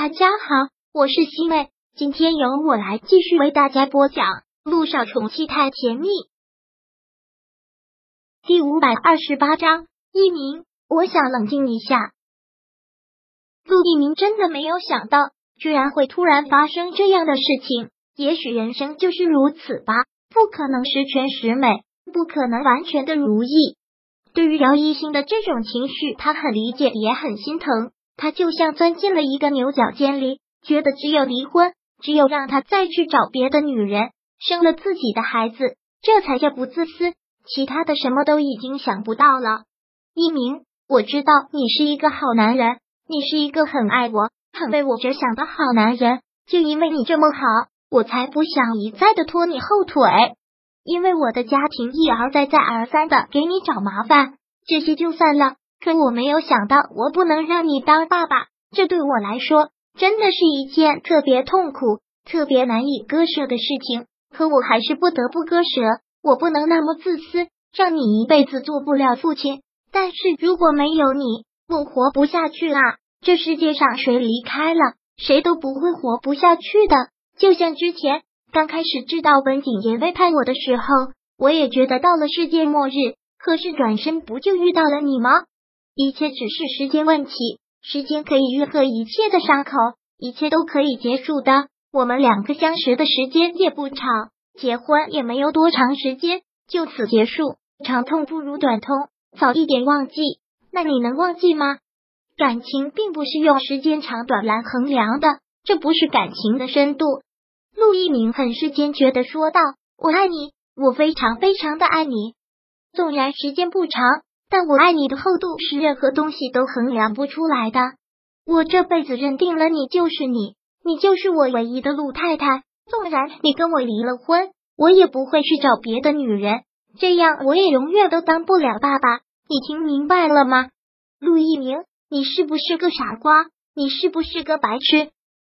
大家好，我是西妹，今天由我来继续为大家播讲《陆少宠妻太甜蜜》第五百二十八章。一鸣，我想冷静一下。陆一鸣真的没有想到，居然会突然发生这样的事情。也许人生就是如此吧，不可能十全十美，不可能完全的如意。对于姚一星的这种情绪，他很理解，也很心疼。他就像钻进了一个牛角尖里，觉得只有离婚，只有让他再去找别的女人，生了自己的孩子，这才叫不自私。其他的什么都已经想不到了。一鸣，我知道你是一个好男人，你是一个很爱我、很为我着想的好男人。就因为你这么好，我才不想一再的拖你后腿。因为我的家庭一而再、再而三的给你找麻烦，这些就算了。可我没有想到，我不能让你当爸爸，这对我来说真的是一件特别痛苦、特别难以割舍的事情。可我还是不得不割舍，我不能那么自私，让你一辈子做不了父亲。但是如果没有你，我活不下去啊！这世界上谁离开了，谁都不会活不下去的。就像之前刚开始知道文景言背叛我的时候，我也觉得到了世界末日。可是转身不就遇到了你吗？一切只是时间问题，时间可以愈合一切的伤口，一切都可以结束的。我们两个相识的时间也不长，结婚也没有多长时间，就此结束，长痛不如短痛，早一点忘记。那你能忘记吗？感情并不是用时间长短来衡量的，这不是感情的深度。陆一鸣很是坚决的说道：“我爱你，我非常非常的爱你，纵然时间不长。”但我爱你的厚度是任何东西都衡量不出来的。我这辈子认定了你就是你，你就是我唯一的陆太太。纵然你跟我离了婚，我也不会去找别的女人，这样我也永远都当不了爸爸。你听明白了吗？陆一鸣，你是不是个傻瓜？你是不是个白痴？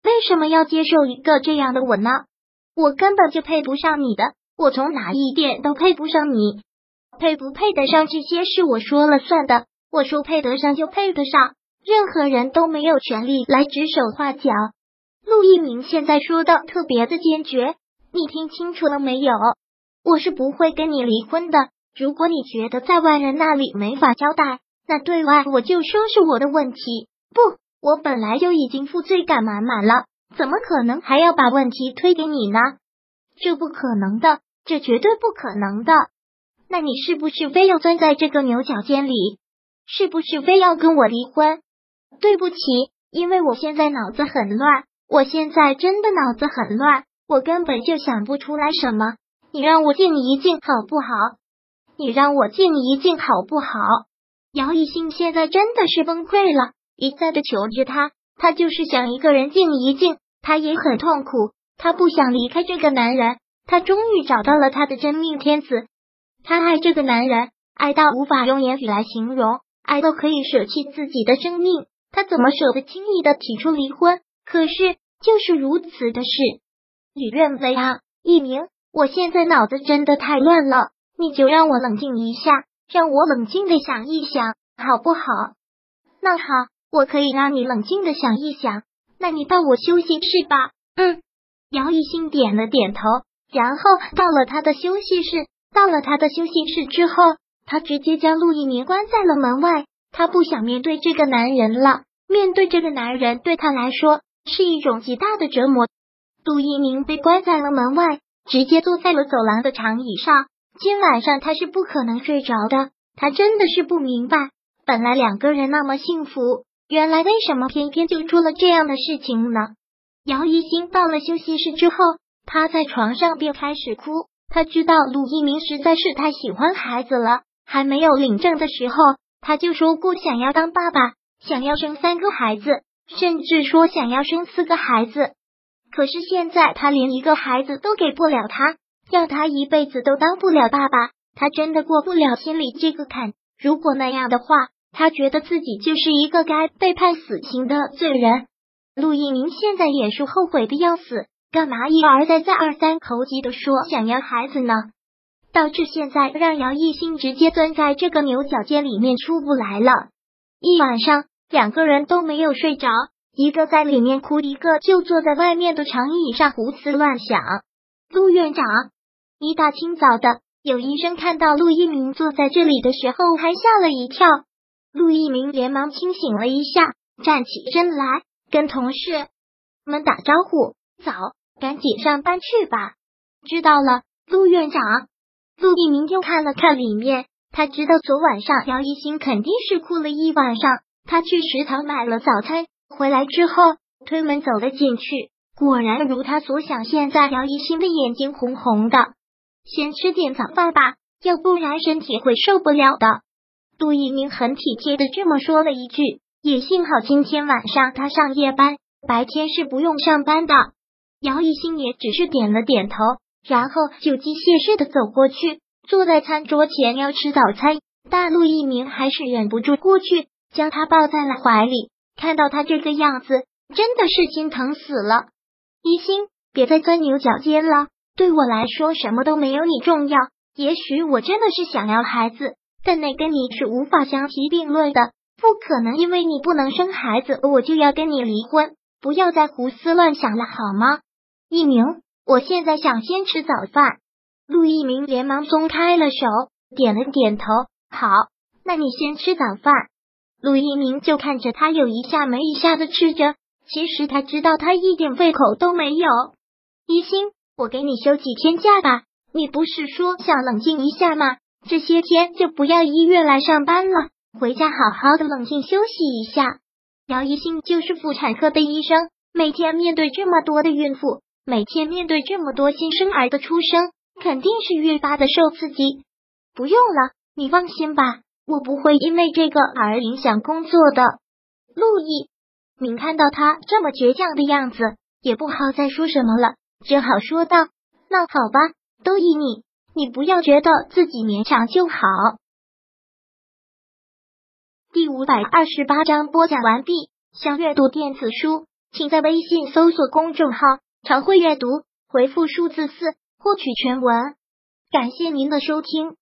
为什么要接受一个这样的我呢？我根本就配不上你的，我从哪一点都配不上你。配不配得上这些是我说了算的，我说配得上就配得上，任何人都没有权利来指手画脚。陆一鸣现在说的特别的坚决，你听清楚了没有？我是不会跟你离婚的。如果你觉得在外人那里没法交代，那对外我就说是我的问题。不，我本来就已经负罪感满满了，怎么可能还要把问题推给你呢？这不可能的，这绝对不可能的。那你是不是非要钻在这个牛角尖里？是不是非要跟我离婚？对不起，因为我现在脑子很乱，我现在真的脑子很乱，我根本就想不出来什么。你让我静一静好不好？你让我静一静好不好？姚一兴现在真的是崩溃了，一再的求着他，他就是想一个人静一静，他也很痛苦，他不想离开这个男人，他终于找到了他的真命天子。他爱这个男人，爱到无法用言语来形容，爱到可以舍弃自己的生命。他怎么舍得轻易的提出离婚？可是就是如此的事，吕愿为啊！一鸣，我现在脑子真的太乱了，你就让我冷静一下，让我冷静的想一想，好不好？那好，我可以让你冷静的想一想。那你到我休息室吧。嗯，姚一兴点了点头，然后到了他的休息室。到了他的休息室之后，他直接将陆一鸣关在了门外。他不想面对这个男人了，面对这个男人对他来说是一种极大的折磨。陆一鸣被关在了门外，直接坐在了走廊的长椅上。今晚上他是不可能睡着的。他真的是不明白，本来两个人那么幸福，原来为什么偏偏就出了这样的事情呢？姚一星到了休息室之后，趴在床上便开始哭。他知道陆一鸣实在是太喜欢孩子了，还没有领证的时候，他就说过想要当爸爸，想要生三个孩子，甚至说想要生四个孩子。可是现在他连一个孩子都给不了他，让他一辈子都当不了爸爸，他真的过不了心里这个坎。如果那样的话，他觉得自己就是一个该被判死刑的罪人。陆一鸣现在也是后悔的要死。干嘛一而再、再而三口急的说想要孩子呢？导致现在让姚一新直接钻在这个牛角尖里面出不来了。一晚上两个人都没有睡着，一个在里面哭，一个就坐在外面的长椅上胡思乱想。陆院长，一大清早的，有医生看到陆一鸣坐在这里的时候，还吓了一跳。陆一鸣连忙清醒了一下，站起身来，跟同事们打招呼：“早，赶紧上班去吧。”知道了，陆院长。陆一鸣又看了看里面，他知道昨晚上姚一新肯定是哭了一晚上。他去食堂买了早餐，回来之后推门走了进去，果然如他所想，现在姚一新的眼睛红红的。先吃点早饭吧，要不然身体会受不了的。陆一鸣很体贴的这么说了一句，也幸好今天晚上他上夜班，白天是不用上班的。姚一新也只是点了点头。然后就机械式的走过去，坐在餐桌前要吃早餐。大陆一鸣还是忍不住过去，将他抱在了怀里。看到他这个样子，真的是心疼死了。一心，别再钻牛角尖了。对我来说，什么都没有你重要。也许我真的是想要孩子，但那跟你是无法相提并论的。不可能，因为你不能生孩子，我就要跟你离婚。不要再胡思乱想了，好吗？一鸣。我现在想先吃早饭。陆一鸣连忙松开了手，点了点头。好，那你先吃早饭。陆一鸣就看着他有一下没一下的吃着，其实他知道他一点胃口都没有。一心，我给你休几天假吧。你不是说想冷静一下吗？这些天就不要医院来上班了，回家好好的冷静休息一下。姚一心就是妇产科的医生，每天面对这么多的孕妇。每天面对这么多新生儿的出生，肯定是越发的受刺激。不用了，你放心吧，我不会因为这个而影响工作的。陆毅明看到他这么倔强的样子，也不好再说什么了，只好说道：“那好吧，都依你，你不要觉得自己勉强就好。”第五百二十八章播讲完毕。想阅读电子书，请在微信搜索公众号。常会阅读，回复数字四获取全文。感谢您的收听。